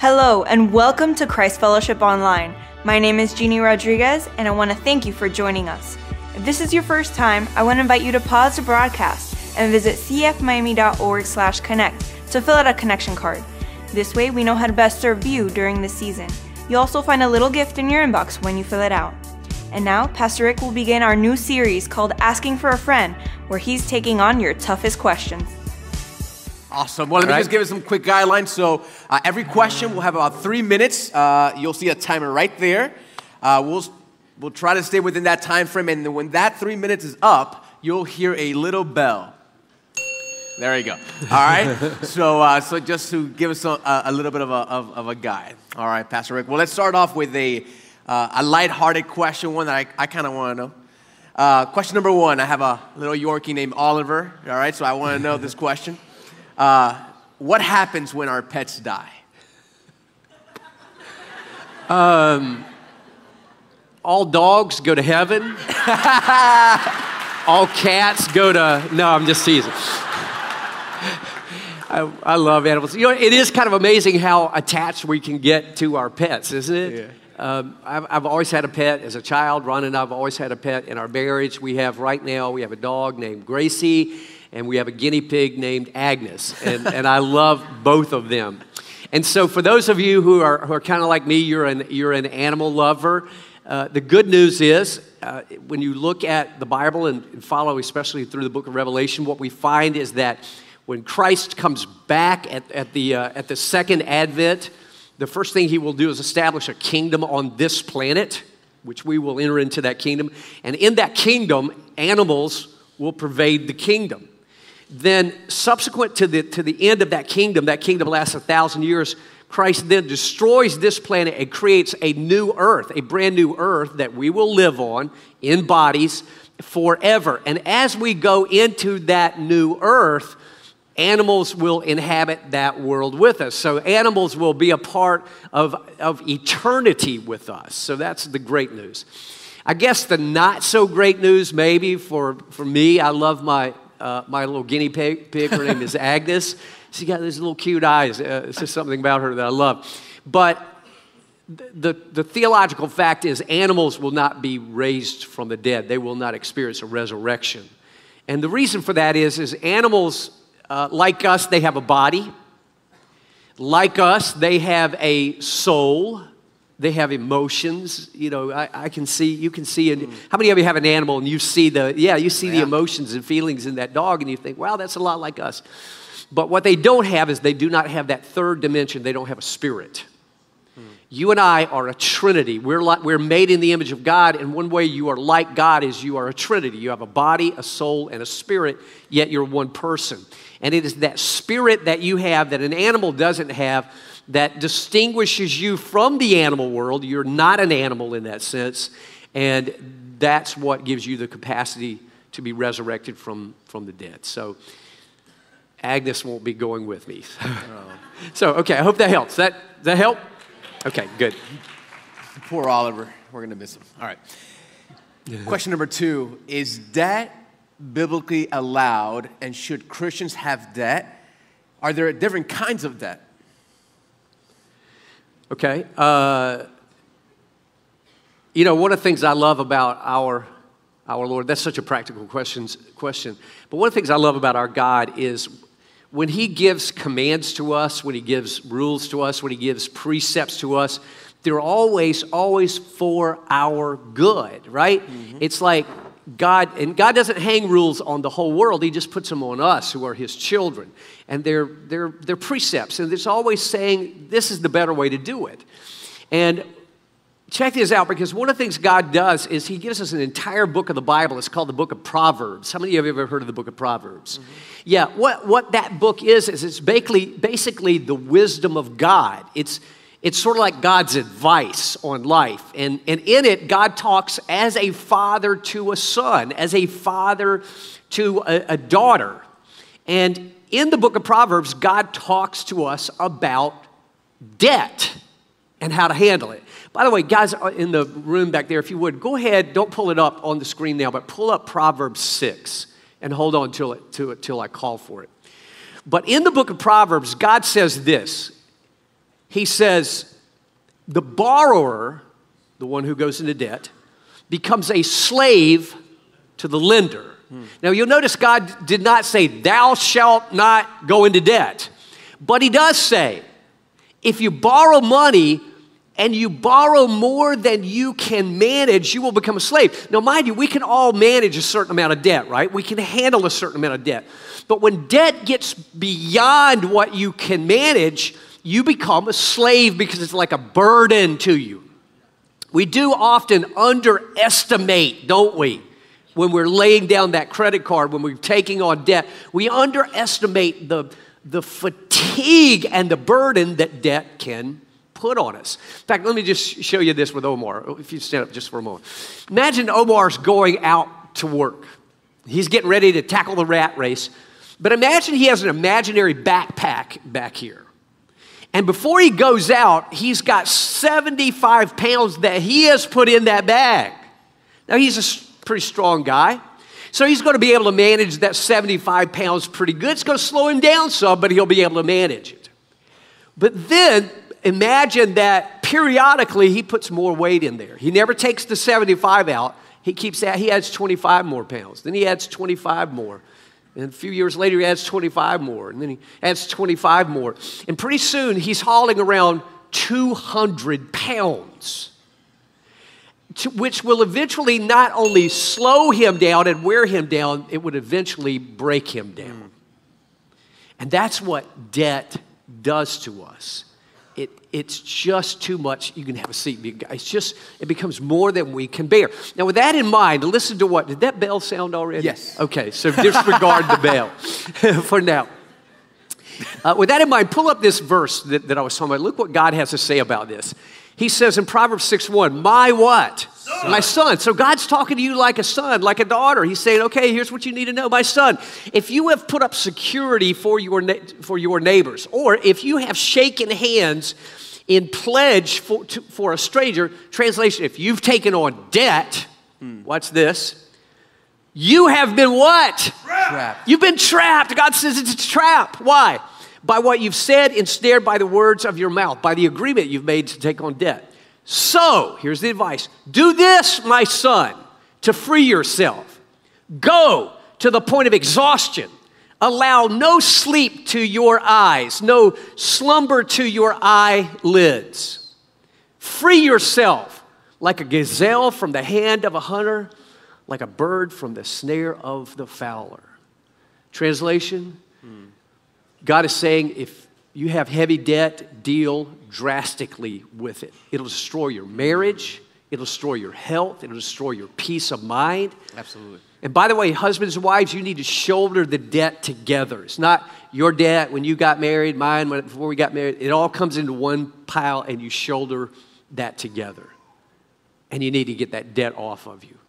Hello, and welcome to Christ Fellowship Online. My name is Jeannie Rodriguez, and I want to thank you for joining us. If this is your first time, I want to invite you to pause the broadcast and visit cfmiami.org/connect to fill out a connection card. This way, we know how to best serve you during this season. You'll also find a little gift in your inbox when you fill it out. And now, Pastor Rick will begin our new series called Asking for a Friend, where he's taking on your toughest questions. Awesome. Well, let me right. just give you some quick guidelines. So, uh, every question will have about three minutes. Uh, you'll see a timer right there. Uh, we'll we'll try to stay within that time frame, and then when that three minutes is up, you'll hear a little bell. There you go. All right. so, uh, so just to give us a, a little bit of a, of, of a guide. All right, Pastor Rick. Well, let's start off with a uh, a lighthearted question, one that I, I kind of want to know. Uh, question number one. I have a little Yorkie named Oliver. All right, so I want to know this question. Uh, what happens when our pets die? All dogs go to heaven. All cats go to. No, I'm just teasing. I, I love animals. You know, it is kind of amazing how attached we can get to our pets, isn't it? Um, I've, I've always had a pet as a child. Ron and I have always had a pet in our marriage. We have right now, we have a dog named Gracie, and we have a guinea pig named Agnes. And, and I love both of them. And so, for those of you who are, who are kind of like me, you're an, you're an animal lover. Uh, the good news is, uh, when you look at the Bible and, and follow, especially through the book of Revelation, what we find is that when Christ comes back at, at, the, uh, at the second advent, the first thing he will do is establish a kingdom on this planet, which we will enter into that kingdom. And in that kingdom, animals will pervade the kingdom then subsequent to the, to the end of that kingdom, that kingdom lasts a thousand years, Christ then destroys this planet and creates a new earth, a brand new earth that we will live on in bodies forever. And as we go into that new earth, animals will inhabit that world with us. So animals will be a part of, of eternity with us. So that's the great news. I guess the not so great news, maybe for, for me, I love my, uh, my little guinea pig, pig. Her name is Agnes. She's got these little cute eyes. Uh, it's just something about her that I love. But the, the theological fact is animals will not be raised from the dead. They will not experience a resurrection. And the reason for that is, is animals, uh, like us, they have a body. Like us, they have a soul. They have emotions. You know, I, I can see, you can see, in, how many of you have an animal and you see the, yeah, you see the emotions and feelings in that dog and you think, wow, that's a lot like us. But what they don't have is they do not have that third dimension. They don't have a spirit. You and I are a trinity. We're, like, we're made in the image of God, and one way you are like God is you are a trinity. You have a body, a soul, and a spirit, yet you're one person. And it is that spirit that you have that an animal doesn't have that distinguishes you from the animal world. You're not an animal in that sense, and that's what gives you the capacity to be resurrected from, from the dead. So, Agnes won't be going with me. so, okay, I hope that helps. That, that help? Okay, good. Poor Oliver. We're going to miss him. All right. Question number two Is debt biblically allowed, and should Christians have debt? Are there different kinds of debt? Okay. Uh, you know, one of the things I love about our, our Lord, that's such a practical questions, question, but one of the things I love about our God is when He gives commands to us, when He gives rules to us, when He gives precepts to us, they're always, always for our good, right? It's like God, and God doesn't hang rules on the whole world, He just puts them on us who are His children. And they're, they're, they're precepts, and it's always saying this is the better way to do it. And check this out because one of the things God does is He gives us an entire book of the Bible. It's called the book of Proverbs. How many of you have ever heard of the book of Proverbs? Mm-hmm. Yeah, what, what that book is, is it's basically, basically the wisdom of God. It's, it's sort of like God's advice on life. And, and in it, God talks as a father to a son, as a father to a, a daughter. And in the book of Proverbs, God talks to us about debt and how to handle it. By the way, guys in the room back there, if you would, go ahead, don't pull it up on the screen now, but pull up Proverbs 6 and hold on till, it, to it till I call for it. But in the book of Proverbs, God says this he says, the borrower, the one who goes into debt, becomes a slave to the lender. Hmm. Now you'll notice God did not say, Thou shalt not go into debt. But He does say, if you borrow money and you borrow more than you can manage, you will become a slave. Now, mind you, we can all manage a certain amount of debt, right? We can handle a certain amount of debt. But when debt gets beyond what you can manage, you become a slave because it's like a burden to you. We do often underestimate, don't we? When we're laying down that credit card, when we're taking on debt, we underestimate the, the fatigue and the burden that debt can put on us. In fact, let me just show you this with Omar. If you stand up just for a moment. Imagine Omar's going out to work. He's getting ready to tackle the rat race. But imagine he has an imaginary backpack back here. And before he goes out, he's got 75 pounds that he has put in that bag. Now, he's a pretty strong guy. So he's going to be able to manage that 75 pounds pretty good. It's going to slow him down some, but he'll be able to manage it. But then imagine that periodically he puts more weight in there. He never takes the 75 out. He keeps that. He adds 25 more pounds. Then he adds 25 more. And a few years later, he adds 25 more. And then he adds 25 more. And pretty soon, he's hauling around 200 pounds, which will eventually not only slow him down and wear him down, it would eventually break him down. And that's what debt does to us it, it's just too much. You can have a seat. It's just, it becomes more than we can bear. Now, with that in mind, listen to what, did that bell sound already? Yes. Okay, so disregard the bell for now. Uh, with that in mind, pull up this verse that, that I was talking about. Look what God has to say about this. He says in Proverbs 6 1, My what? Son. My son. So God's talking to you like a son, like a daughter. He's saying, Okay, here's what you need to know. My son, if you have put up security for your, for your neighbors, or if you have shaken hands in pledge for, to, for a stranger, translation, if you've taken on debt, hmm. what's this? You have been what? Trapped. You've been trapped. God says it's a trap. Why? By what you've said, ensnared by the words of your mouth, by the agreement you've made to take on debt. So, here's the advice do this, my son, to free yourself. Go to the point of exhaustion. Allow no sleep to your eyes, no slumber to your eyelids. Free yourself like a gazelle from the hand of a hunter, like a bird from the snare of the fowler. Translation God is saying if you have heavy debt, deal drastically with it. It'll destroy your marriage, it'll destroy your health, it'll destroy your peace of mind. Absolutely. And by the way, husbands and wives, you need to shoulder the debt together. It's not your debt when you got married, mine when, before we got married. It all comes into one pile and you shoulder that together. And you need to get that debt off of you.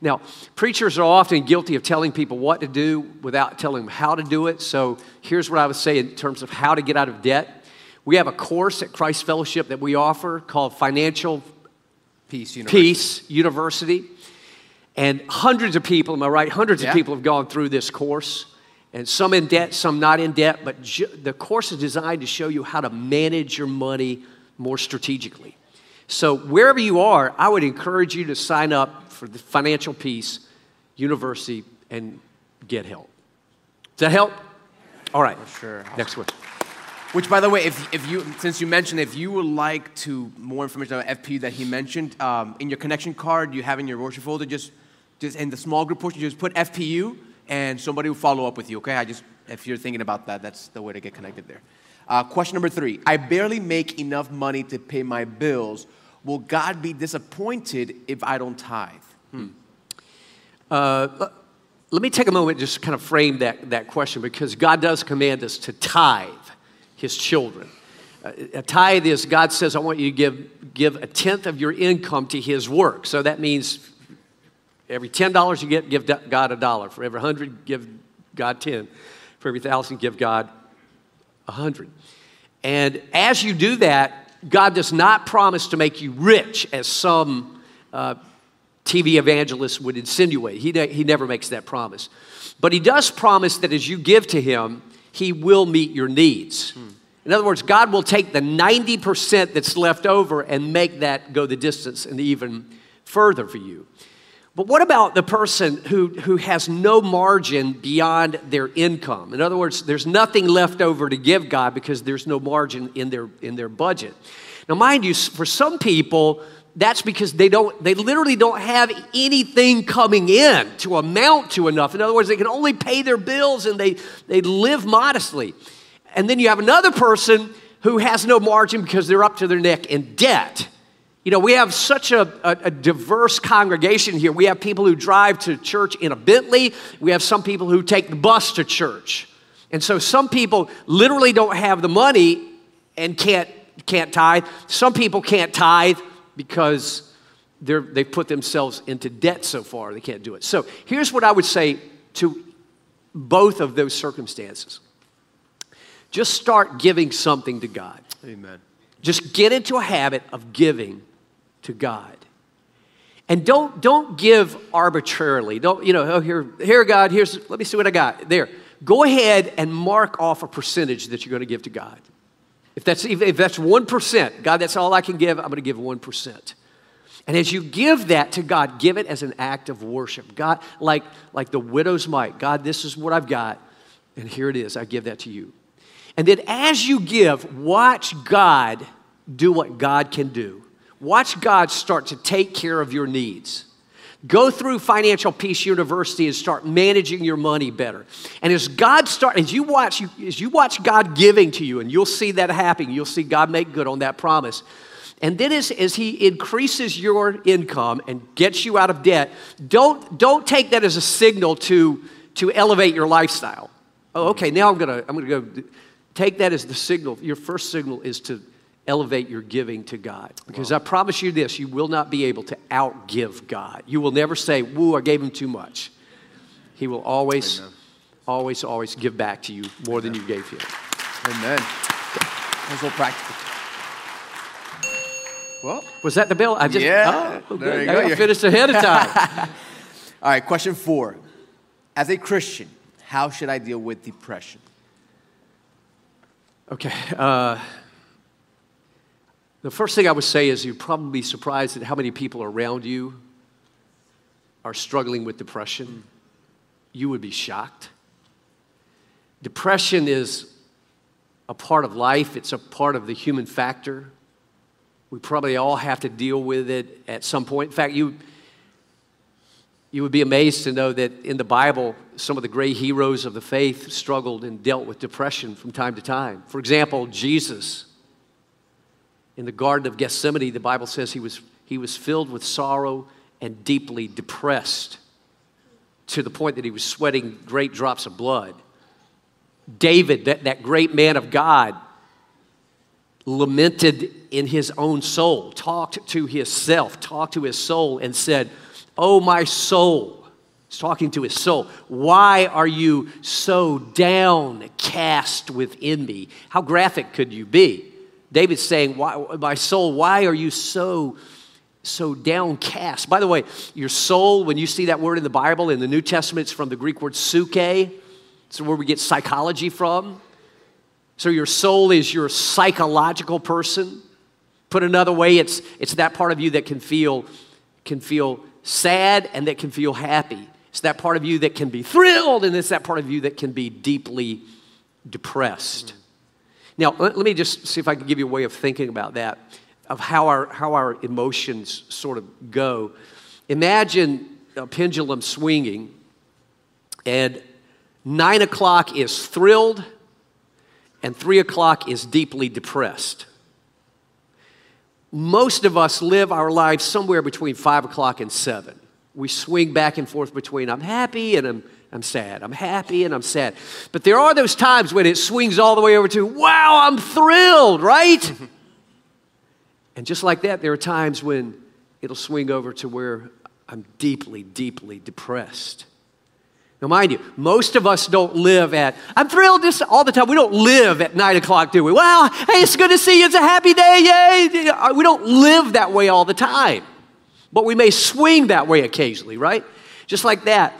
Now, preachers are often guilty of telling people what to do without telling them how to do it. So here's what I would say in terms of how to get out of debt. We have a course at Christ Fellowship that we offer called Financial Peace University. Peace University. And hundreds of people, am I right? Hundreds yeah. of people have gone through this course. And some in debt, some not in debt. But ju- the course is designed to show you how to manage your money more strategically. So, wherever you are, I would encourage you to sign up for the financial peace university and get help. Does that help? All right. For sure. Next one. Which, by the way, if, if you since you mentioned, if you would like to more information about FP that he mentioned, um, in your connection card you have in your worship folder, just just in the small group portion, just put FPU, and somebody will follow up with you. Okay, I just if you're thinking about that, that's the way to get connected there. Uh, question number three: I barely make enough money to pay my bills. Will God be disappointed if I don't tithe? Hmm. Uh, let me take a moment just to kind of frame that, that question because God does command us to tithe his children. Uh, a tithe is God says, I want you to give, give a tenth of your income to his work. So that means every $10 you get, give God a dollar. For every 100, give God 10. For every 1,000, give God a 100. And as you do that, God does not promise to make you rich as some uh, TV evangelists would insinuate. He, he never makes that promise. But he does promise that as you give to him, he will meet your needs. Hmm. In other words, God will take the 90% that's left over and make that go the distance and even further for you. But what about the person who, who has no margin beyond their income? In other words, there's nothing left over to give God because there's no margin in their, in their budget. Now, mind you, for some people, that's because they don't they literally don't have anything coming in to amount to enough. In other words they can only pay their bills and they they live modestly. And then you have another person who has no margin because they're up to their neck in debt. You know we have such a, a, a diverse congregation here. We have people who drive to church in a bentley. We have some people who take the bus to church. And so some people literally don't have the money and can't can't tithe. Some people can't tithe because they're, they've put themselves into debt so far, they can't do it. So here's what I would say to both of those circumstances just start giving something to God. Amen. Just get into a habit of giving to God. And don't, don't give arbitrarily. Don't, you know, oh, here, here, God, here's, let me see what I got. There. Go ahead and mark off a percentage that you're going to give to God. If that's, if that's 1%, God, that's all I can give, I'm going to give 1%. And as you give that to God, give it as an act of worship. God, like, like the widow's mite, God, this is what I've got, and here it is. I give that to you. And then as you give, watch God do what God can do. Watch God start to take care of your needs. Go through Financial Peace University and start managing your money better. And as God start, as you watch, you, as you watch God giving to you, and you'll see that happen, you'll see God make good on that promise. And then as, as He increases your income and gets you out of debt, don't, don't take that as a signal to, to elevate your lifestyle. Oh, okay, now I'm gonna, I'm gonna go. Take that as the signal. Your first signal is to elevate your giving to God. Because wow. I promise you this you will not be able to outgive God. You will never say, Woo, I gave him too much. He will always, Amen. always, always give back to you more Amen. than you gave him. Amen. That's so practical. Well, was that the bill? I just yeah. Oh, there you go. I finished ahead of time. All right, question four. As a Christian, how should I deal with depression? Okay. Uh, the first thing I would say is you'd probably be surprised at how many people around you are struggling with depression. You would be shocked. Depression is a part of life, it's a part of the human factor. We probably all have to deal with it at some point. In fact, you, you would be amazed to know that in the Bible, some of the great heroes of the faith struggled and dealt with depression from time to time. For example, Jesus in the Garden of Gethsemane, the Bible says he was, he was filled with sorrow and deeply depressed to the point that he was sweating great drops of blood. David, that, that great man of God, lamented in his own soul, talked to his self, talked to his soul, and said, Oh, my soul. He's talking to his soul. Why are you so downcast within me? How graphic could you be? David's saying, why, My soul, why are you so, so downcast? By the way, your soul, when you see that word in the Bible, in the New Testament, it's from the Greek word psyche. It's where we get psychology from. So your soul is your psychological person. Put another way, it's, it's that part of you that can feel, can feel sad and that can feel happy. It's that part of you that can be thrilled, and it's that part of you that can be deeply depressed. Mm-hmm. Now, let, me just see if I can give you a way of thinking about that, of how our, how our emotions sort of go. Imagine a pendulum swinging, and nine o'clock is thrilled, and three o'clock is deeply depressed. Most of us live our lives somewhere between five o'clock and seven. We swing back and forth between I'm happy and I'm I'm sad. I'm happy and I'm sad. But there are those times when it swings all the way over to, wow, I'm thrilled, right? and just like that, there are times when it'll swing over to where I'm deeply, deeply depressed. Now, mind you, most of us don't live at, I'm thrilled this all the time. We don't live at nine o'clock, do we? Well, hey, it's good to see you. It's a happy day. Yay. Uh, we don't live that way all the time. But we may swing that way occasionally, right? Just like that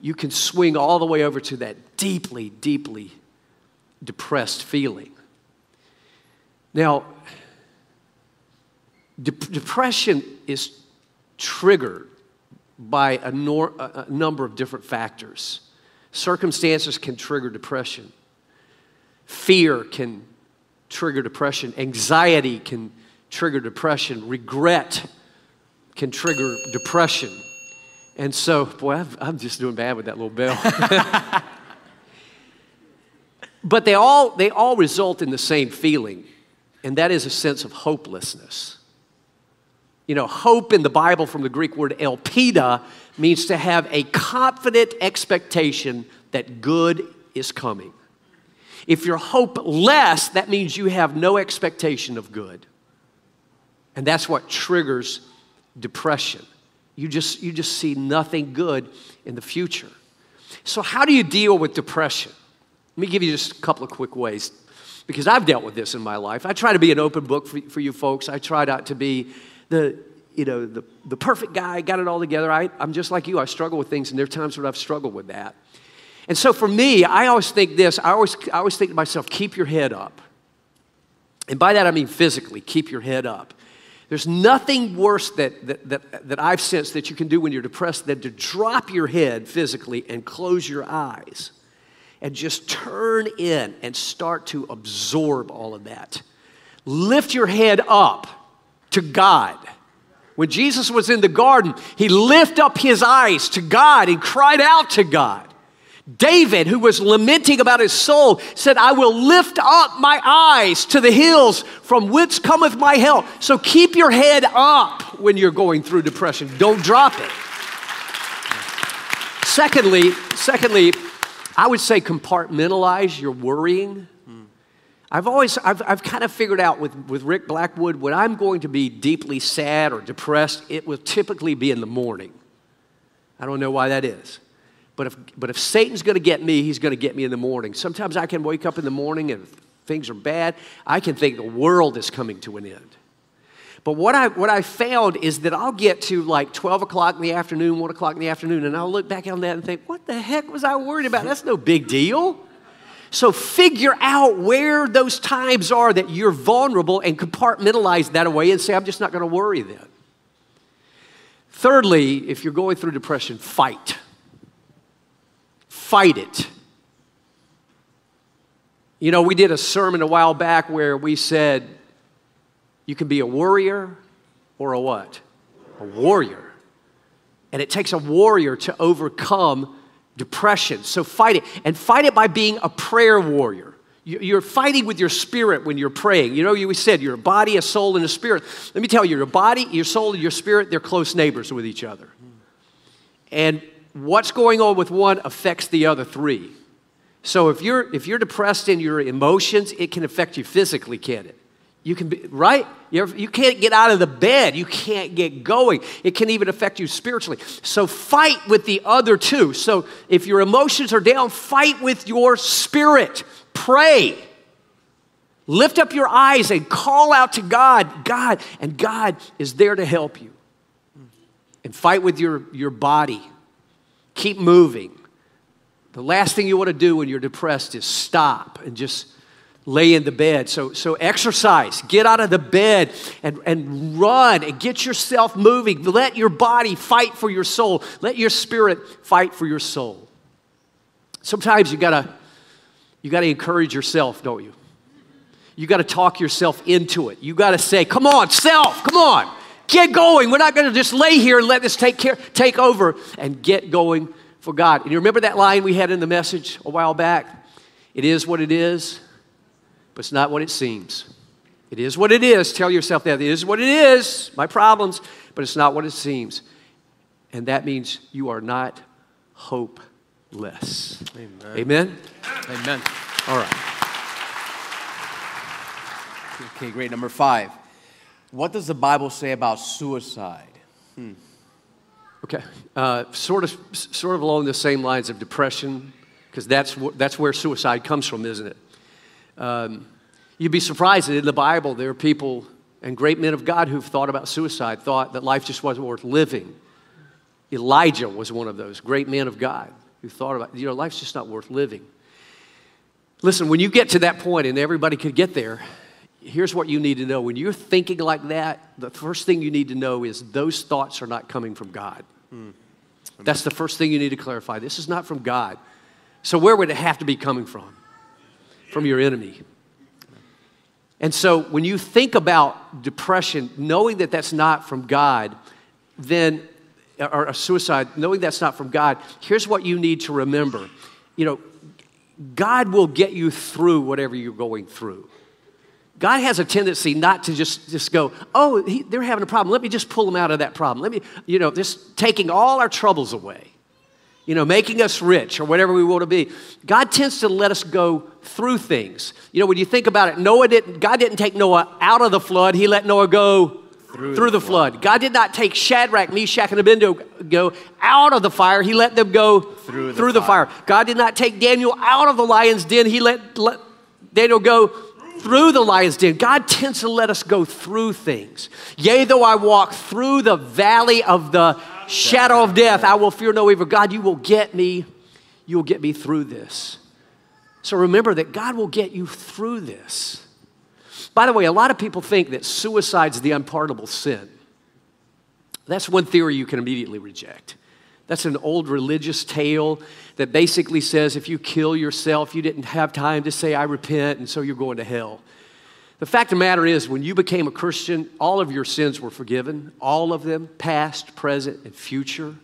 you can swing all the way over to that deeply, deeply depressed feeling. Now, de- depression is triggered by a, nor- a number of different factors. Circumstances can trigger depression. Fear can trigger depression. Anxiety can trigger depression. Regret can trigger depression. And so, boy, i am just doing bad with that little bell. but they all, they all result in the same feeling, and that is a sense of hopelessness. You know, hope in the Bible from the Greek word elpida means to have a confident expectation that good is coming. If you're hopeless, that means you have no expectation of good. And that's what triggers depression. You just, you just see nothing good in the future. So, how do you deal with depression? Let me give you just a couple of quick ways because I've dealt with this in my life. I try to be an open book for, for you folks. I try not to be the, you know, the, the perfect guy, got it all together. I, I'm just like you. I struggle with things, and there are times when I've struggled with that. And so for me, I always think this I always, I always think to myself, keep your head up. And by that I mean physically, keep your head up. There's nothing worse that, that, that, that I've sensed that you can do when you're depressed than to drop your head physically and close your eyes and just turn in and start to absorb all of that. Lift your head up to God. When Jesus was in the garden, he lifted up his eyes to God and cried out to God. David, who was lamenting about his soul, said, I will lift up my eyes to the hills from whence cometh my help. So keep your head up when you're going through depression. Don't drop it. Secondly, secondly, I would say compartmentalize your worrying. I've always, I've, I've kind of figured out with, with Rick Blackwood, when I'm going to be deeply sad or depressed, it will typically be in the morning. I don't know why that is. But if, but if Satan's going to get me, he's going to get me in the morning. Sometimes I can wake up in the morning and things are bad. I can think the world is coming to an end. But what I, what I found is that I'll get to like 12 o'clock in the afternoon, 1 o'clock in the afternoon, and I'll look back on that and think, what the heck was I worried about? That's no big deal. So figure out where those times are that you're vulnerable and compartmentalize that away and say, I'm just not going to worry then. Thirdly, if you're going through depression, fight fight it. You know, we did a sermon a while back where we said you can be a worrier or a what? A warrior. And it takes a warrior to overcome depression. So fight it. And fight it by being a prayer warrior. You're fighting with your spirit when you're praying. You know, we said you're a body, a soul, and a spirit. Let me tell you, your body, your soul, and your spirit, they're close neighbors with each other. And what's going on with one affects the other three. So if you're if you're depressed in your emotions, it can affect you physically, can it? You can be right. You, ever, you can't get out of the bed. You can't get going. It can even affect you spiritually. So fight with the other two. So if your emotions are down, fight with your spirit. Pray. Lift up your eyes and call out to God. God, and God is there to help you. And fight with your, your body. Keep moving. The last thing you want to do when you're depressed is stop and just lay in the bed. So, so exercise, get out of the bed and, and run and get yourself moving. Let your body fight for your soul, let your spirit fight for your soul. Sometimes you gotta, you gotta encourage yourself, don't you? You gotta talk yourself into it. You gotta say, come on, self, come on. Get going. We're not going to just lay here and let this take care, take over and get going for God. And you remember that line we had in the message a while back? It is what it is, but it's not what it seems. It is what it is. Tell yourself that. It is what it is, my problems, but it's not what it seems. And that means you are not hopeless. Amen. Amen? Amen. All right. Okay, great. Number five. What does the Bible say about suicide? Hmm. Okay, uh, sort of, sort of along the same lines of depression, because that's wh- that's where suicide comes from, isn't it? Um, you'd be surprised that in the Bible there are people and great men of God who've thought about suicide, thought that life just wasn't worth living. Elijah was one of those great men of God who thought about, you know, life's just not worth living. Listen, when you get to that point, and everybody could get there, here's what you need to know. When you're thinking like that, the first thing you need to know is those thoughts are not coming from God. Mm. That's the first thing you need to clarify. This is not from God. So, where would it have to be coming from? From your enemy. And so, when you think about depression, knowing that that's not from God, then, or a suicide, knowing that's not from God, here's what you need to remember. You know, God will get you through whatever you're going through. God has a tendency not to just, just go, oh, he, they're having a problem. Let me just pull them out of that problem. Let me, you know, just taking all our troubles away, you know, making us rich or whatever we want to be. God tends to let us go through things. You know, when you think about it, Noah didn't, God didn't take Noah out of the flood, He let Noah go through, through the, the flood. flood. God did not take Shadrach, Meshach, and Abednego go out of the fire. He let them go through, the, through the fire. fire. God did not take Daniel out of the lion's den. He let, let Daniel go through the lion's den. God tends to let us go through things. Yea, though I walk through the valley of the shadow of death, I will fear no evil. God, you will get me. You will get me through this. So remember that God will get you through this. By the way, a lot of people think that suicide's the unpardonable sin. That's one theory you can immediately reject. That's an old religious tale that basically says if you kill yourself, you didn't have time to say, I repent, and so you're going to hell. The fact of the matter is, when you became a Christian, all of your sins were forgiven, all of them, past, present, and future.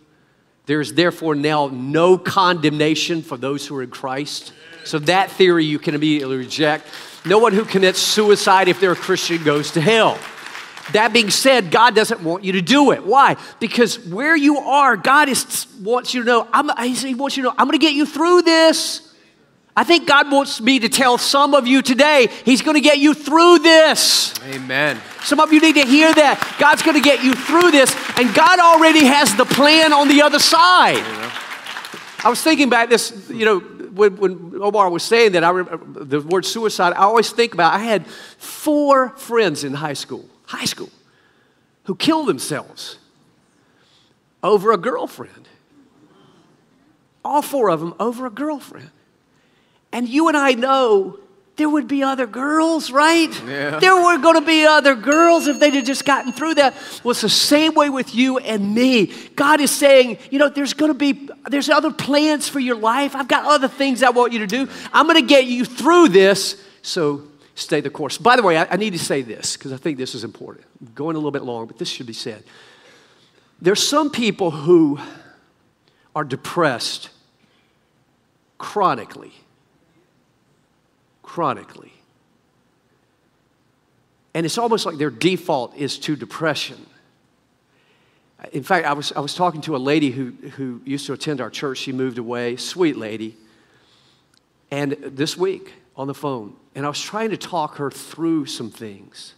There is therefore now no condemnation for those who are in Christ. So that theory you can immediately reject. No one who commits suicide if they're a Christian goes to hell. That being said, God doesn't want you to do it. Why? Because where you are, God is, wants you to know, I'm, He wants you to know, I'm going to get you through this. I think God wants me to tell some of you today, He's going to get you through this. Amen. Some of you need to hear that. God's going to get you through this, and God already has the plan on the other side. I was thinking about this, you know, when, when Omar was saying that, I remember the word suicide, I always think about, I had four friends in high school high school who killed themselves over a girlfriend. All four of them over a girlfriend. And you and I know there would be other girls, right? Yeah. There were going to be other girls if they'd have just gotten through that. Well, it's the same way with you and me. God is saying, you know, there's going to be, there's other plans for your life. I've got other things I want you to do. I'm going to get you through this. So stay the course. By the way, I, I need to say this because I think this is important. I'm going a little bit long, but this should be said. There's some people who are depressed chronically. Chronically. And it's almost like their default is to depression. In fact, I was, I was talking to a lady who, who used to attend our church. She moved away, sweet lady. And this week on the phone, and I was trying to talk her through some things.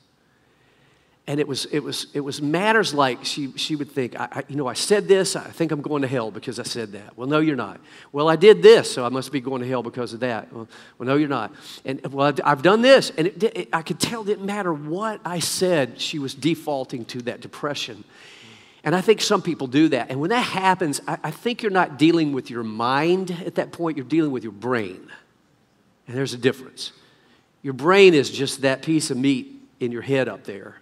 And it was, it was, it was matters like she, she would think, I, I, you know, I said this, I think I'm going to hell because I said that. Well, no, you're not. Well, I did this, so I must be going to hell because of that. Well, well no, you're not. And well, I've done this. And it, it, I could tell it didn't matter what I said, she was defaulting to that depression. And I think some people do that. And when that happens, I, I think you're not dealing with your mind at that point, you're dealing with your brain. And there's a difference. Your brain is just that piece of meat in your head up there.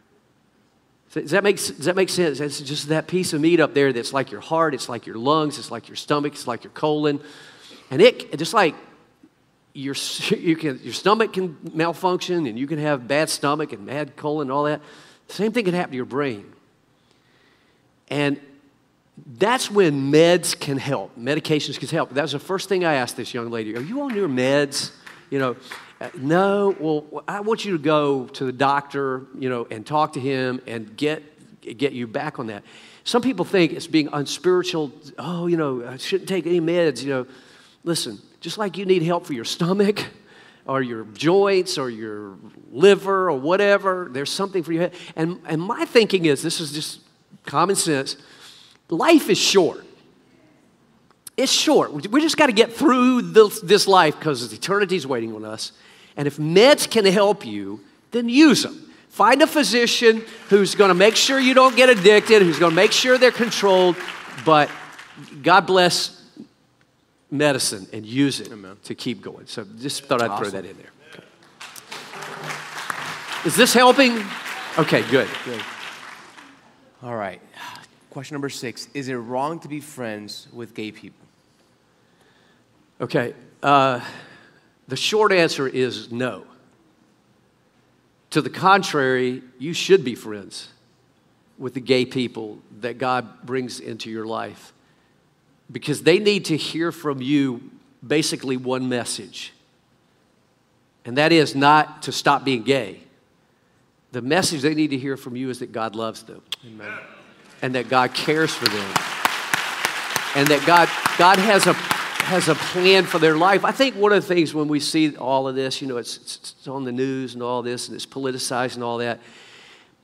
Does that make, does that make sense? It's just that piece of meat up there that's like your heart, it's like your lungs, it's like your stomach, it's like your colon. And it, just like your, you can, your stomach can malfunction and you can have bad stomach and bad colon and all that. Same thing can happen to your brain. And that's when meds can help. Medications can help. That was the first thing I asked this young lady Are you on your meds? You know, uh, no, well, I want you to go to the doctor, you know, and talk to him and get, get you back on that. Some people think it's being unspiritual. Oh, you know, I shouldn't take any meds. You know, listen, just like you need help for your stomach or your joints or your liver or whatever, there's something for your head. And, and my thinking is this is just common sense life is short. It's short. We just got to get through this, this life because eternity is waiting on us. And if meds can help you, then use them. Find a physician who's going to make sure you don't get addicted, who's going to make sure they're controlled. But God bless medicine and use it Amen. to keep going. So just thought I'd awesome. throw that in there. Is this helping? Okay, good. Good. All right. Question number six Is it wrong to be friends with gay people? Okay. Uh, the short answer is no. To the contrary, you should be friends with the gay people that God brings into your life because they need to hear from you basically one message, and that is not to stop being gay. The message they need to hear from you is that God loves them Amen. and that God cares for them and that God, God has, a, has a plan for their life. I think one of the things when we see all of this, you know, it's, it's on the news and all this and it's politicized and all that.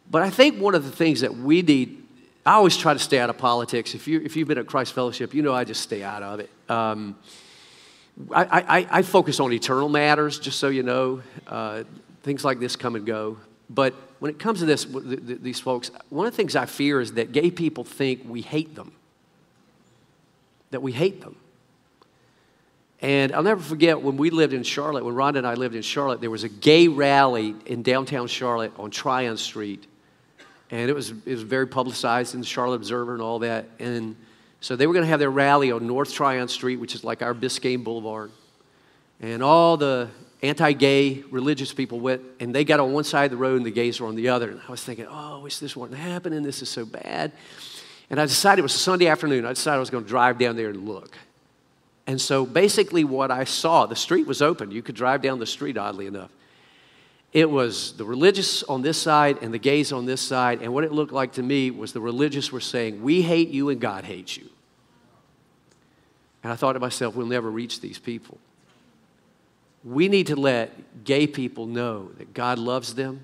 But I think one of the things that we need, I always try to stay out of politics. If, you, if you've been at Christ Fellowship, you know I just stay out of it. Um, I, I, I, focus on eternal matters, just so you know. Uh, things like this come and go. But when it comes to this, these folks, one of the things I fear is that gay people think we hate them, that we hate them. And I'll never forget when we lived in Charlotte, when Rhonda and I lived in Charlotte, there was a gay rally in downtown Charlotte on Tryon Street. And it was, it was very publicized in the Charlotte Observer and all that. And so they were going to have their rally on North Tryon Street, which is like our Biscayne Boulevard. And all the anti gay religious people went, and they got on one side of the road and the gays were on the other. And I was thinking, oh, I wish this wasn't happening. This is so bad. And I decided it was Sunday afternoon. I decided I was going to drive down there and look. And so basically, what I saw, the street was open. You could drive down the street, oddly enough. It was the religious on this side and the gays on this side. And what it looked like to me was the religious were saying, We hate you and God hates you. And I thought to myself, We'll never reach these people. We need to let gay people know that God loves them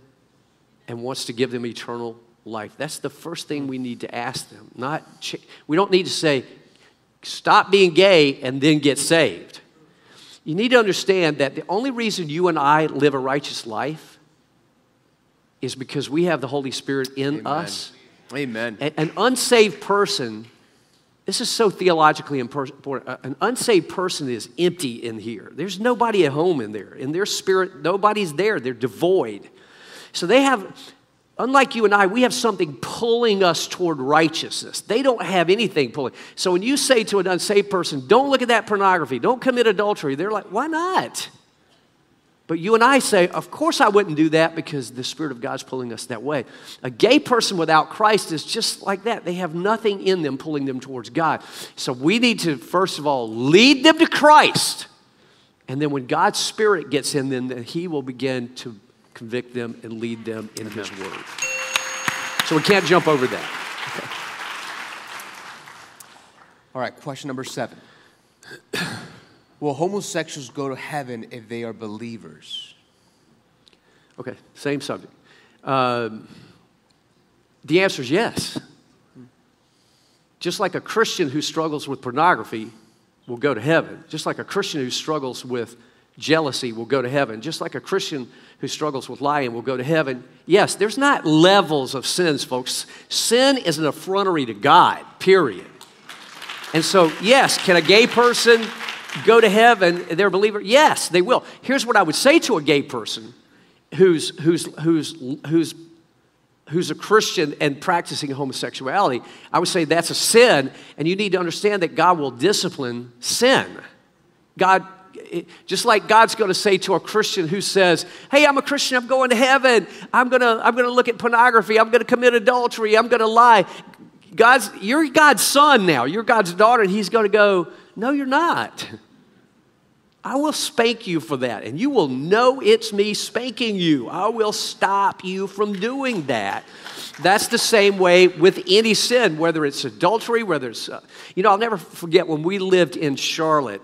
and wants to give them eternal life. That's the first thing we need to ask them. Not ch- we don't need to say, stop being gay and then get saved. You need to understand that the only reason you and I live a righteous life is because we have the Holy Spirit in Amen. us. Amen. An unsaved person this is so theologically important. Uh, an unsaved person is empty in here. There's nobody at home in there. In their spirit, nobody's there. They're devoid. So they have, unlike you and I, we have something pulling us toward righteousness. They don't have anything pulling. So when you say to an unsaved person, don't look at that pornography, don't commit adultery, they're like, why not? But you and I say, of course I wouldn't do that because the Spirit of God's pulling us that way. A gay person without Christ is just like that. They have nothing in them pulling them towards God. So we need to, first of all, lead them to Christ. And then when God's Spirit gets in them, then He will begin to convict them and lead them in His Word. So we can't jump over that. Okay. All right, question number seven. Will homosexuals go to heaven if they are believers? Okay, same subject. Um, the answer is yes. Just like a Christian who struggles with pornography will go to heaven, just like a Christian who struggles with jealousy will go to heaven, just like a Christian who struggles with lying will go to heaven. Yes, there's not levels of sins, folks. Sin is an effrontery to God, period. And so, yes, can a gay person go to heaven, they're a believer? Yes, they will. Here's what I would say to a gay person who's, who's, who's, who's, who's a Christian and practicing homosexuality. I would say that's a sin, and you need to understand that God will discipline sin. God, just like God's going to say to a Christian who says, Hey, I'm a Christian, I'm going to heaven, I'm going to, I'm going to look at pornography, I'm going to commit adultery, I'm going to lie. God's, you're God's son now, you're God's daughter, and He's going to go, No, you're not. I will spank you for that, and you will know it's me spanking you. I will stop you from doing that. That's the same way with any sin, whether it's adultery, whether it's, uh, you know, I'll never forget when we lived in Charlotte.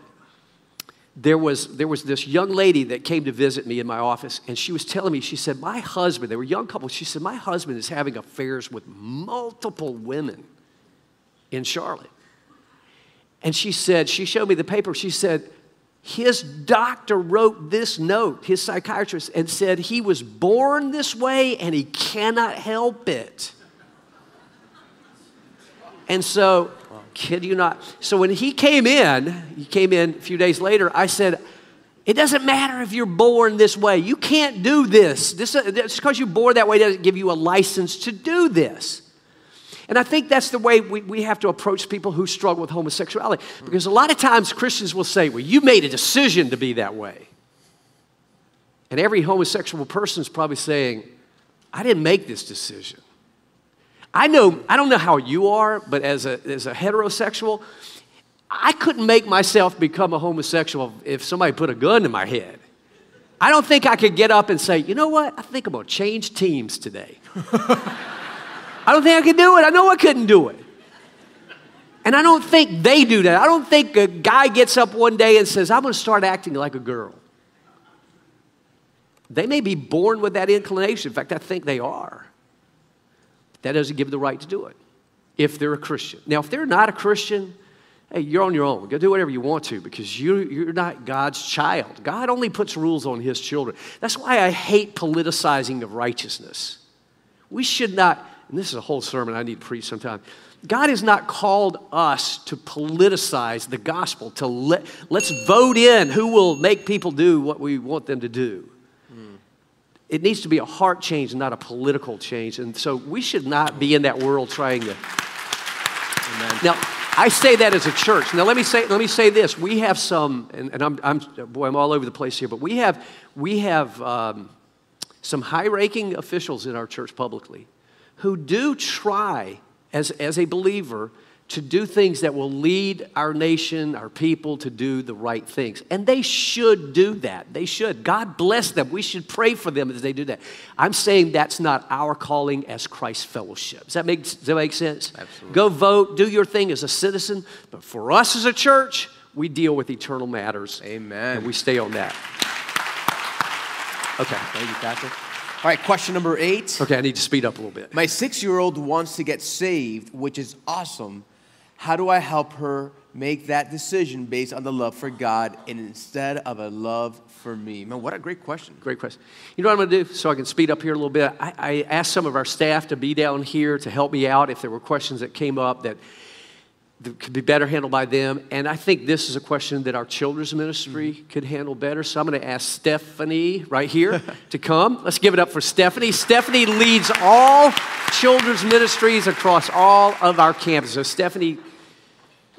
There was, there was this young lady that came to visit me in my office, and she was telling me, she said, My husband, they were young couples, she said, My husband is having affairs with multiple women in Charlotte. And she said, She showed me the paper, she said, his doctor wrote this note, his psychiatrist, and said he was born this way and he cannot help it. And so, kid you not. So when he came in, he came in a few days later, I said, It doesn't matter if you're born this way. You can't do this. This uh, just because you're born that way doesn't give you a license to do this. And I think that's the way we, we have to approach people who struggle with homosexuality. Because a lot of times Christians will say, well, you made a decision to be that way. And every homosexual person is probably saying, I didn't make this decision. I know, I don't know how you are, but as a, as a heterosexual, I couldn't make myself become a homosexual if somebody put a gun to my head. I don't think I could get up and say, you know what? I think I'm going to change teams today. I don't think I could do it. I know I couldn't do it. And I don't think they do that. I don't think a guy gets up one day and says, I'm going to start acting like a girl. They may be born with that inclination. In fact, I think they are. That doesn't give them the right to do it if they're a Christian. Now, if they're not a Christian, hey, you're on your own. Go do whatever you want to because you, you're not God's child. God only puts rules on his children. That's why I hate politicizing of righteousness. We should not, and this is a whole sermon I need to preach sometime. God has not called us to politicize the gospel, to let, let's vote in who will make people do what we want them to do. It needs to be a heart change, not a political change. And so we should not be in that world trying to. Amen. Now, I say that as a church. Now, let me say, let me say this. We have some, and, and I'm, I'm, boy, I'm all over the place here, but we have, we have um, some high ranking officials in our church publicly who do try, as, as a believer, to do things that will lead our nation, our people to do the right things. And they should do that. They should. God bless them. We should pray for them as they do that. I'm saying that's not our calling as Christ fellowship. Does that make, does that make sense? Absolutely. Go vote, do your thing as a citizen. But for us as a church, we deal with eternal matters. Amen. And we stay on that. Okay. Thank you, Pastor. All right, question number eight. Okay, I need to speed up a little bit. My six year old wants to get saved, which is awesome. How do I help her make that decision based on the love for God and instead of a love for me? Man, what a great question. Great question. You know what I'm going to do so I can speed up here a little bit? I, I asked some of our staff to be down here to help me out if there were questions that came up that, could be better handled by them. And I think this is a question that our children's ministry Mm-hmm. could handle better. So I'm going to ask Stephanie right here to come. Let's give it up for Stephanie. Stephanie leads all children's ministries across all of our campuses. So, Stephanie,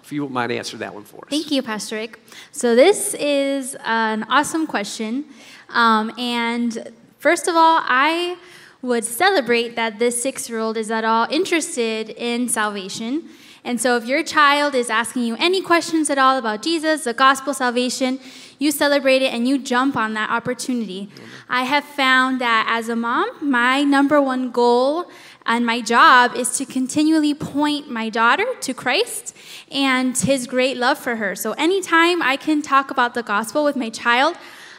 if you wouldn't answer that one for us. Thank you, Pastor Rick. So, this is an awesome question. Um, and first of all, I would celebrate that this six year old is at all interested in salvation. And so, if your child is asking you any questions at all about Jesus, the gospel salvation, you celebrate it and you jump on that opportunity. I have found that as a mom, my number one goal and my job is to continually point my daughter to Christ and his great love for her. So anytime I can talk about the gospel with my child,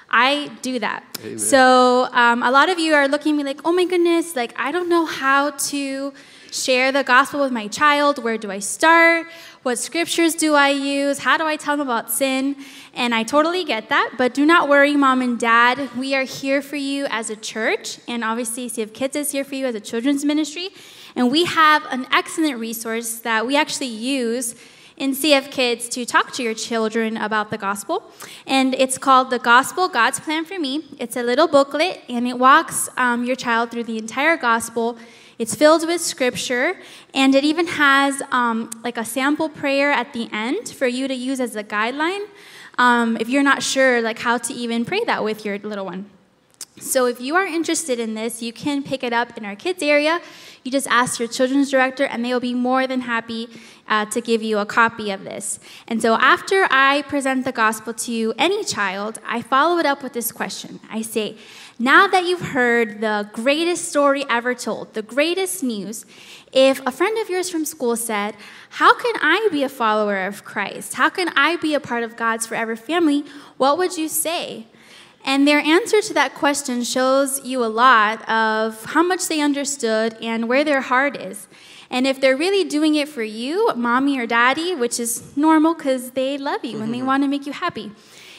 I do that. Amen. So um, a lot of you are looking at me like, oh my goodness, like I don't know how to share the gospel with my child. Where do I start? What scriptures do I use? How do I tell them about sin? And I totally get that, but do not worry, mom and dad. We are here for you as a church, and obviously, CF Kids is here for you as a children's ministry. And we have an excellent resource that we actually use in CF Kids to talk to your children about the gospel. And it's called The Gospel God's Plan for Me. It's a little booklet, and it walks um, your child through the entire gospel. It's filled with scripture, and it even has um, like a sample prayer at the end for you to use as a guideline um, if you're not sure like how to even pray that with your little one. So if you are interested in this, you can pick it up in our kids area. You just ask your children's director, and they will be more than happy uh, to give you a copy of this. And so after I present the gospel to any child, I follow it up with this question. I say, now that you've heard the greatest story ever told, the greatest news, if a friend of yours from school said, How can I be a follower of Christ? How can I be a part of God's forever family? What would you say? And their answer to that question shows you a lot of how much they understood and where their heart is. And if they're really doing it for you, mommy or daddy, which is normal because they love you and they mm-hmm. want to make you happy.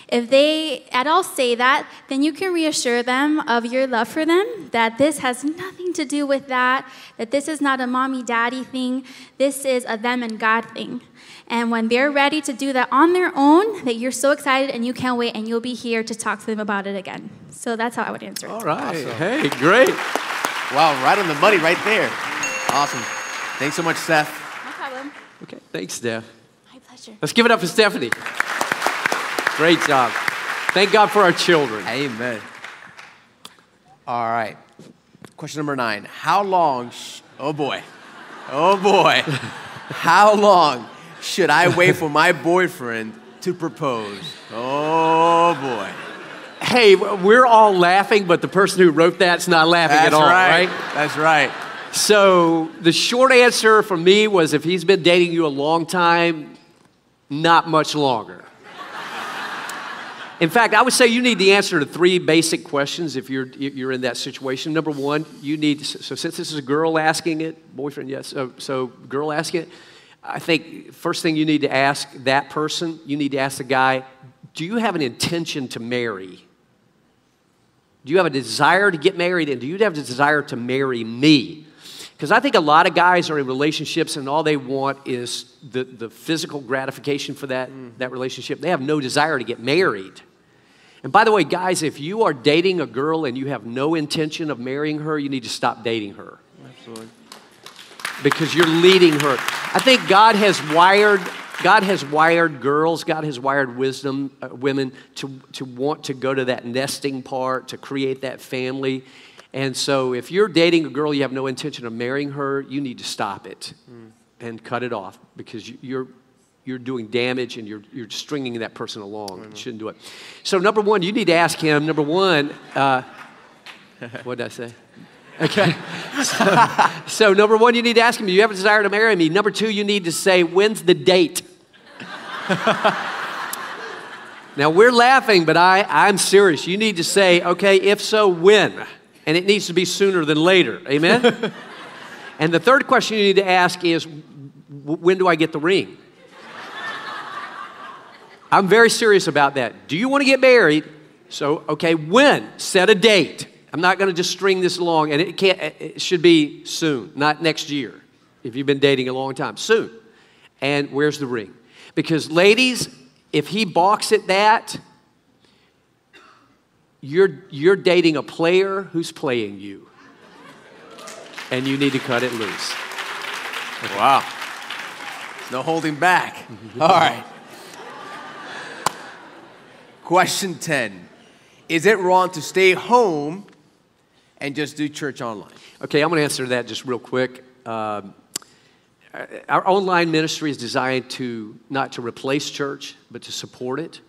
If they at all say that, then you can reassure them of your love for them, that this has nothing to do with that, that this is not a mommy daddy thing, this is a them and God thing. And when they're ready to do that on their own, that you're so excited and you can't wait, and you'll be here to talk to them about it again. So that's how I would answer it. All right. Hey, great. Wow, right on the money right there. Awesome. Thanks so much, Seth. No problem. Okay, thanks, Steph. My pleasure. Let's give it up for Stephanie. Great job. Thank God for our children. Amen. All right. Question number nine. How long, sh- oh boy, oh boy, how long should I wait for my boyfriend to propose? Oh boy. Hey, we're all laughing, but the person who wrote that's not laughing That's at all, right. right? That's right. So the short answer for me was if he's been dating you a long time, not much longer. In fact, I would say you need the answer to three basic questions if you're, if you're in that situation. Number one, you need, so since this is a girl asking it, boyfriend, yes, so, so girl asking it, I think first thing you need to ask that person, you need to ask the guy, do you have an intention to marry? Do you have a desire to get married? And do you have a desire to marry me? Because I think a lot of guys are in relationships and all they want is the, the physical gratification for that, mm. that relationship. They have no desire to get married. And by the way, guys, if you are dating a girl and you have no intention of marrying her, you need to stop dating her. Absolutely. Because you're leading her. I think God has wired God has wired girls, God has wired wisdom uh, women to, to want to go to that nesting part, to create that family. And so if you're dating a girl, you have no intention of marrying her, you need to stop it and cut it off because you- you're, you're doing damage and you're, you're stringing that person along. You shouldn't do it. So, number one, you need to ask him, number one, uh, what did I say? Okay. So, so, number one, you need to ask him, do you have a desire to marry me? Number two, you need to say, when's the date? now, we're laughing, but I, I'm serious. You need to say, okay, if so, when? And it needs to be sooner than later. Amen? and the third question you need to ask is, when do I get the ring? I'm very serious about that. Do you want to get married? So, okay, when? Set a date. I'm not going to just string this along, and it can't. It should be soon, not next year. If you've been dating a long time, soon. And where's the ring? Because, ladies, if he balks at that, you're you're dating a player who's playing you, and you need to cut it loose. Wow. No holding back. All right. Question 10. Is it wrong to stay home and just do church online? Okay, I'm going to answer that just real quick. Um, our online ministry is designed to not to replace church, but to support it.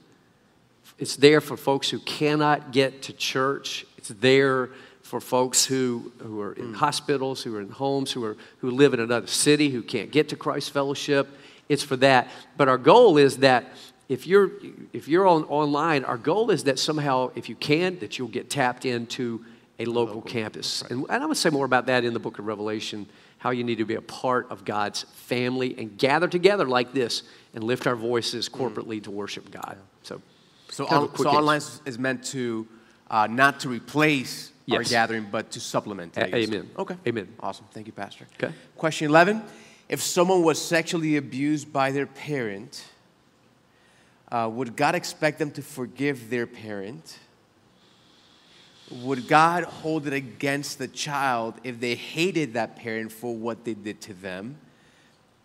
It's there for folks who cannot get to church. It's there for folks who, who are in hospitals, who are in homes, who, are, who live in another city, who can't get to Christ Fellowship. It's for that. But our goal is that if you're, if you're on, online, our goal is that somehow, if you can, that you'll get tapped into a local, campus. And, and going to say more about that in the book of Revelation, how you need to be a part of God's family and gather together like this and lift our voices corporately to worship God. So, So, on, so online is- meant to uh, not to replace our gathering, but to supplement. A- I amen. Okay. Amen. Awesome. Thank you, Pastor. Okay. Question 11. If someone was sexually abused by their parent, uh, would God expect them to forgive their parent? Would God hold it against the child if they hated that parent for what they did to them?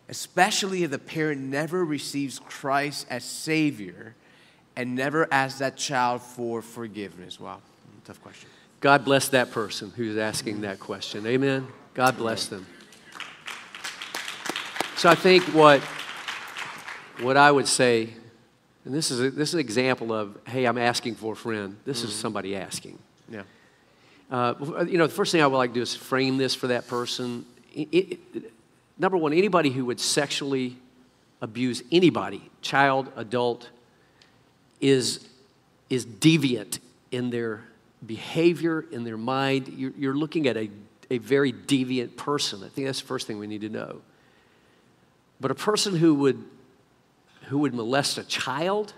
Especially if the parent never receives Christ as Savior and never asks that child for forgiveness. Wow, tough question. God bless that person who's asking that question. Amen. God bless them. So I think what, what I would say, and this is, a, this is an example of, hey, I'm asking for a friend. This is mm-hmm. somebody asking. Yeah. Uh, you know, the first thing I would like to do is frame this for that person. I- I- number one, anybody who would sexually abuse anybody, child, adult, is, is deviant in their behavior, in their mind. You're, you're looking at a, a very deviant person. I think that's the first thing we need to know. But a person who would, who would molest a child,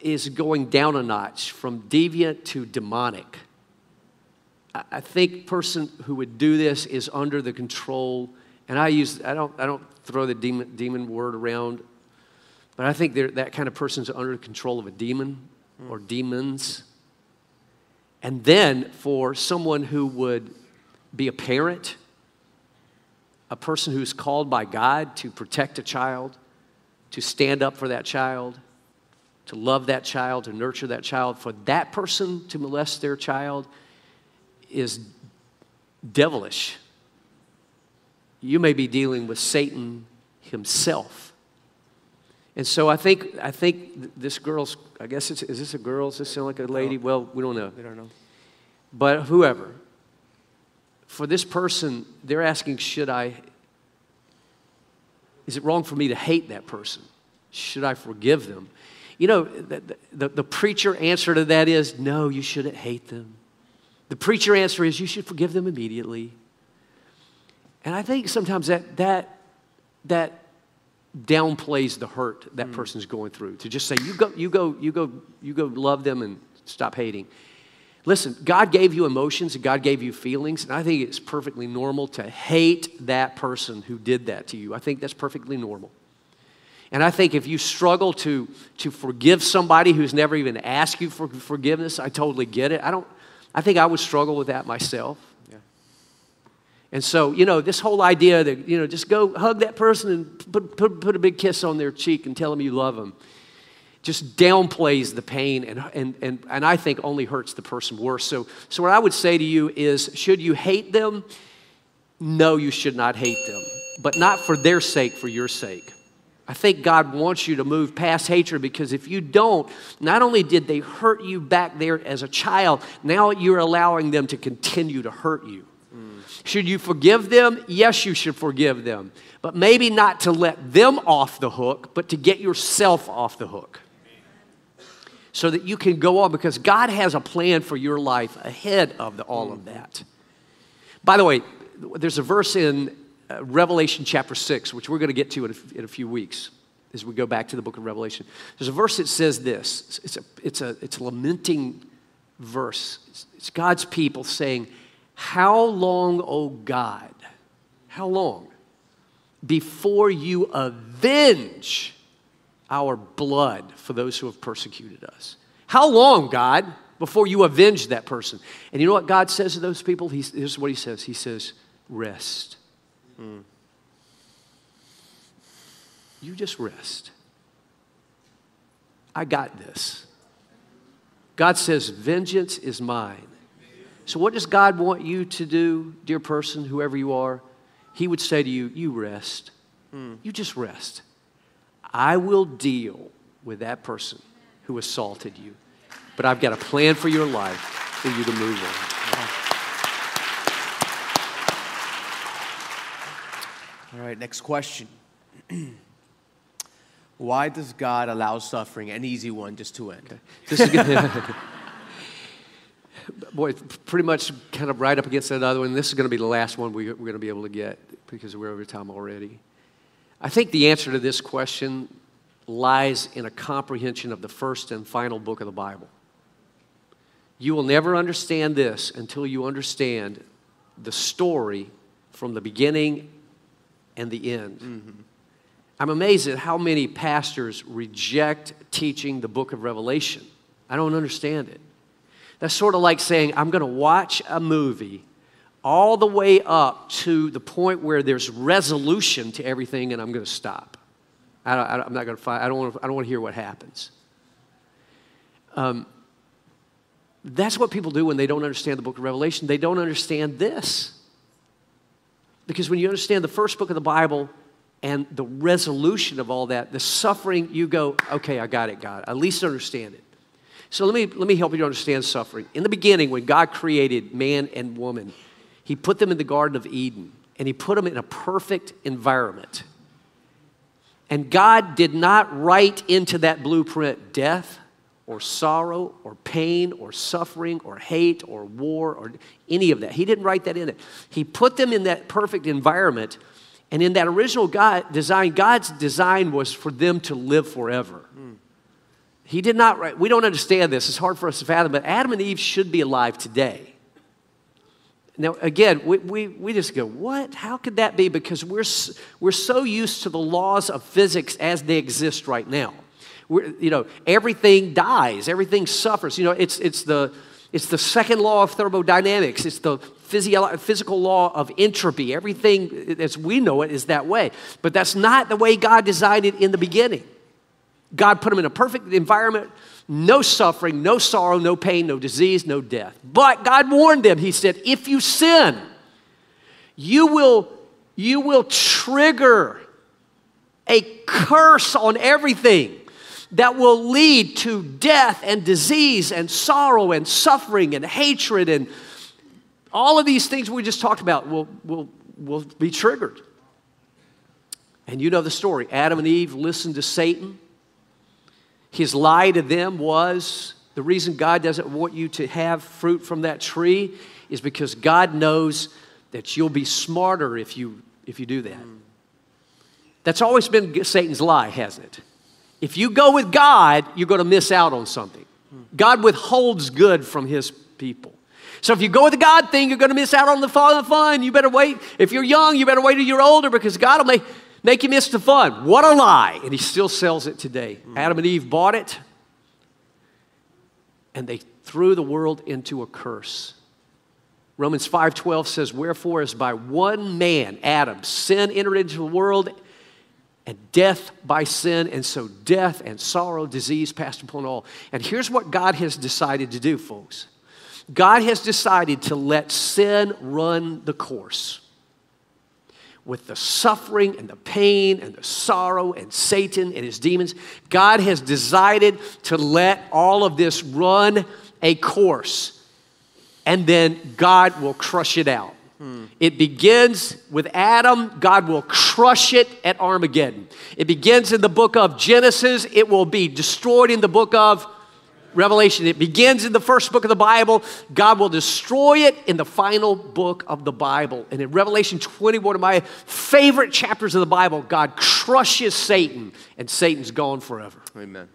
is going down a notch from deviant to demonic. I- think person who would do this is under the control, and I use I don't I don't throw the demon demon word around, but I think that kind of person's under the control of a demon or demons. And then for someone who would be a parent, a person who's called by God to protect a child, to stand up for that child, to love that child, to nurture that child, for that person to molest their child is devilish. You may be dealing with Satan himself. And so I think, I think this girl's, I guess it's, is this a girl? Does this sound like a lady? Well, we don't know. I don't know. But whoever, for this person, they're asking, should I, is it wrong for me to hate that person? Should I forgive them? You know, the, the, the preacher answer to that is, no, you shouldn't hate them. The preacher answer is, you should forgive them immediately. And I think sometimes that, that, that downplays the hurt that hmm. person's going through. To just say, you go, you go, you go, you go love them and stop hating. Listen, God gave you emotions and God gave you feelings, and I think it's perfectly normal to hate that person who did that to you. I think that's perfectly normal. And I think if you struggle to, to forgive somebody who's never even asked you for forgiveness, I totally get it. I don't, I think I would struggle with that myself. Yeah. And so, you know, this whole idea that, you know, just go hug that person and put, put, put a big kiss on their cheek and tell them you love them just downplays the pain and, and, and, and I think only hurts the person worse. So, so, what I would say to you is should you hate them? No, you should not hate them, but not for their sake, for your sake. I think God wants you to move past hatred because if you don't, not only did they hurt you back there as a child, now you're allowing them to continue to hurt you. Should you forgive them? Yes, you should forgive them. But maybe not to let them off the hook, but to get yourself off the hook so that you can go on because God has a plan for your life ahead of the, all of that. By the way, there's a verse in uh, Revelation chapter 6, which we're going to get to in a, in a, few weeks as we go back to the book of Revelation. There's a verse that says this it's a, it's a, it's a lamenting verse. It's, it's God's people saying, How long, O God, how long before you avenge? our blood for those who have persecuted us. How long, God, before you avenge that person? And you know what God says to those people? He, here's what He says He says, Rest. Mm. You just rest. I got this. God says, Vengeance is mine. So, what does God want you to do, dear person, whoever you are? He would say to you, You rest. Mm. You just rest. I will deal with that person who assaulted you. But I've got a plan for your life for you to move on. All right, next question. Why does God allow suffering, an easy one, just to end? This is gonna, boy, pretty much kind of right up against that other one. This is going to be the last one we, are going to be able to get because we're over time already. I think the answer to this question lies in a comprehension of the first and final book of the Bible. You will never understand this until you understand the story from the beginning and the end. Mm-hmm. I'm amazed at how many pastors reject teaching the book of Revelation. I don't understand it. That's sort of like saying, I'm going to watch a movie all the way up to the point where there's resolution to everything and I'm going to stop. I am not going to I don't want to, I don't want to hear what happens. Um, that's what people do when they don't understand the book of Revelation. They don't understand this. Because when you understand the first book of the Bible and the resolution of all that, the suffering, you go, okay, I got it, God. I at least understand it. So let me, let me help you understand suffering. In the beginning, when God created man and woman, he put them in the Garden of Eden and He put them in a perfect environment. And God did not write into that blueprint death or sorrow or pain or suffering or hate or war or any of that. He didn't write that in it. He put them in that perfect environment. And in that original God design, God's design was for them to live forever. Mm. He did not, write- we don't understand this. It's hard for us to fathom, but Adam and Eve should be alive today. Now, again, we, we, we just go, what? How could that be? Because we're, we're so used to the laws of physics as they exist right now. We're, you know, everything dies, everything suffers. You know, it's, it's, the, it's the second law of thermodynamics, it's the physio- physical law of entropy. Everything as we know it is that way. But that's not the way God designed it in the beginning. God put them in a perfect environment, no suffering, no sorrow, no pain, no disease, no death. But God warned them, He said, if you sin, you will, you will trigger a curse on everything that will lead to death and disease and sorrow and suffering and hatred and all of these things we just talked about will, will, will be triggered. And you know the story. Adam and Eve listened to Satan. His lie to them was the reason God doesn't want you to have fruit from that tree is because God knows that you'll be smarter if you, if you do that. That's always been Satan's lie, hasn't it? If you go with God, you're going to miss out on something. God withholds good from his people. So if you go with the God thing, you're going to miss out on the fun. You better wait. If you're young, you better wait till you're older because God will make, make you miss the fun. What a lie. And he still sells it today. Adam and Eve bought it, and they threw the world into a curse. Romans 5:12 says, "Wherefore as by one man, Adam, sin entered into the world, and death by sin, and so death and sorrow, disease passed upon all." And here's what God has decided to do, folks. God has decided to let sin run the course. With the suffering and the pain and the sorrow and Satan and his demons, God has decided to let all of this run a course and then God will crush it out. It begins with Adam, God will crush it at Armageddon. It begins in the book of Genesis, it will be destroyed in the book of Revelation. It begins in the first book of the Bible. God will destroy it in the final book of the Bible. And in Revelation 20, one of my favorite chapters of the Bible, God crushes Satan, and Satan's gone forever. Amen.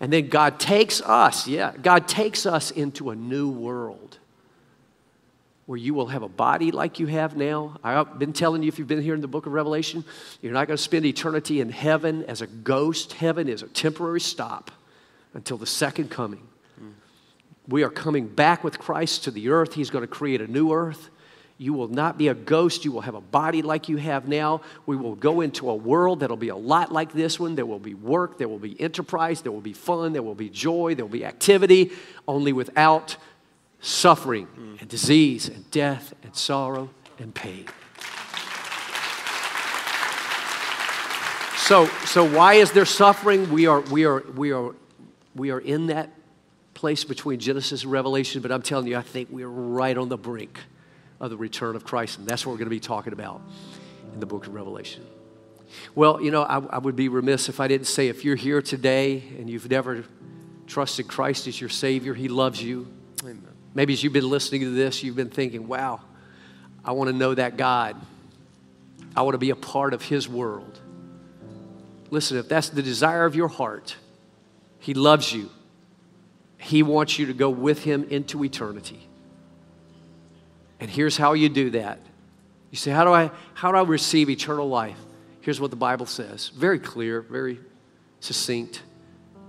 And then God takes us, yeah, God takes us into a new world where you will have a body like you have now. I've been telling you, if you've been here in the book of Revelation, you're not going to spend eternity in heaven as a ghost. Heaven is a temporary stop until the second coming. We are coming back with Christ to the earth. He's going to create a new earth. You will not be a ghost. You will have a body like you have now. We will go into a world that'll be a lot like this one. There will be work, there will be enterprise, there will be fun, there will be joy, there will be activity, only without suffering and disease and death and sorrow and pain. So, so why is there suffering? We are, we are, we are, we are in that place between Genesis and Revelation, but I'm telling you, I think we're right on the brink of the return of Christ, and that's what we're going to be talking about in the book of Revelation. Well, you know, I, I would be remiss if I didn't say if you're here today and you've never trusted Christ as your Savior, He loves you. Amen. Maybe as you've been listening to this, you've been thinking, wow, I want to know that God. I want to be a part of His world. Listen, if that's the desire of your heart, He loves you. He wants you to go with Him into eternity. And here's how you do that. You say, how do I, how do I receive eternal life? Here's what the Bible says very clear, very succinct.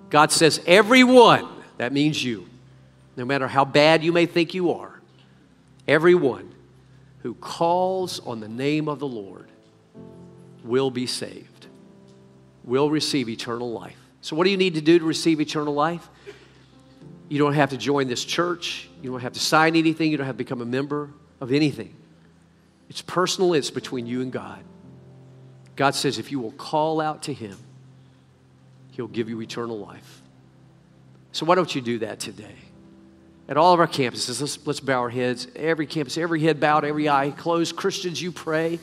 God says, everyone, that means you, no matter how bad you may think you are, everyone who calls on the name of the Lord will be saved, will receive eternal life. So, what do you need to do to receive eternal life? You don't have to join this church. You don't have to sign anything. You don't have to become a member of anything. It's personal, it's between you and God. God says if you will call out to Him, He'll give you eternal life. So, why don't you do that today? At all of our campuses, let's, let's bow our heads. Every campus, every head bowed, every eye closed. Christians, you pray.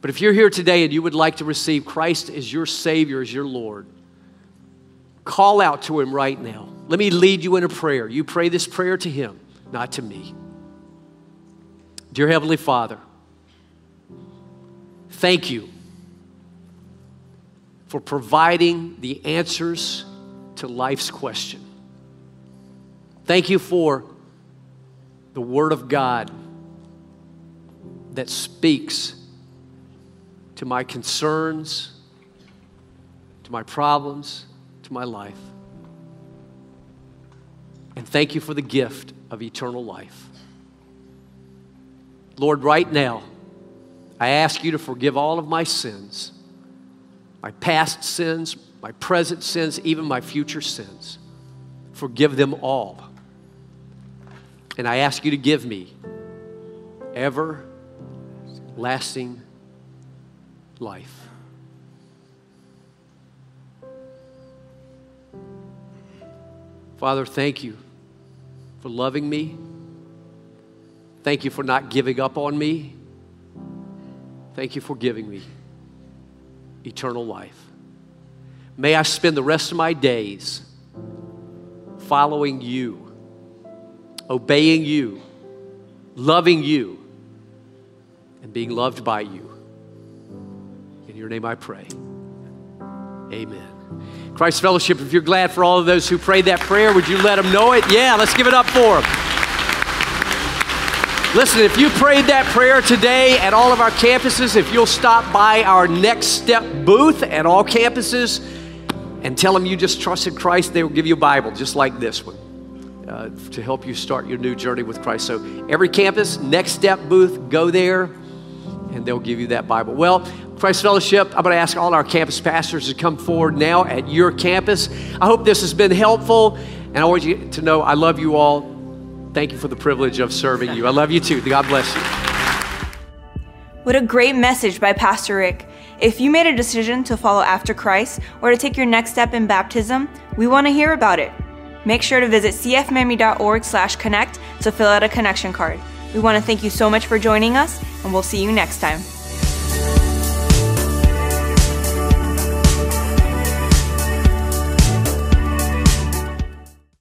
But if you're here today and you would like to receive Christ as your Savior, as your Lord, call out to Him right now. Let me lead you in a prayer. You pray this prayer to Him, not to me. Dear Heavenly Father, thank you for providing the answers to life's question. Thank you for the Word of God that speaks to my concerns, to my problems, to my life. And thank you for the gift of eternal life. Lord, right now, I ask you to forgive all of my sins, my past sins, my present sins, even my future sins. Forgive them all. And I ask you to give me everlasting life. Father, thank you for loving me. Thank you for not giving up on me. Thank you for giving me eternal life. May I spend the rest of my days following you, obeying you, loving you, and being loved by you. In your name I pray. Amen. Christ Fellowship, if you're glad for all of those who prayed that prayer, would you let them know it? Yeah, let's give it up for them. Listen, if you prayed that prayer today at all of our campuses, if you'll stop by our Next Step booth at all campuses and tell them you just trusted Christ, they will give you a Bible just like this one uh, to help you start your new journey with Christ. So, every campus, Next Step booth, go there and they'll give you that Bible. Well, Christ Fellowship, I'm going to ask all our campus pastors to come forward now at your campus. I hope this has been helpful, and I want you to know I love you all. Thank you for the privilege of serving you. I love you too. God bless you. What a great message by Pastor Rick. If you made a decision to follow after Christ or to take your next step in baptism, we want to hear about it. Make sure to visit cfmiami.org/connect to fill out a connection card. We want to thank you so much for joining us, and we'll see you next time.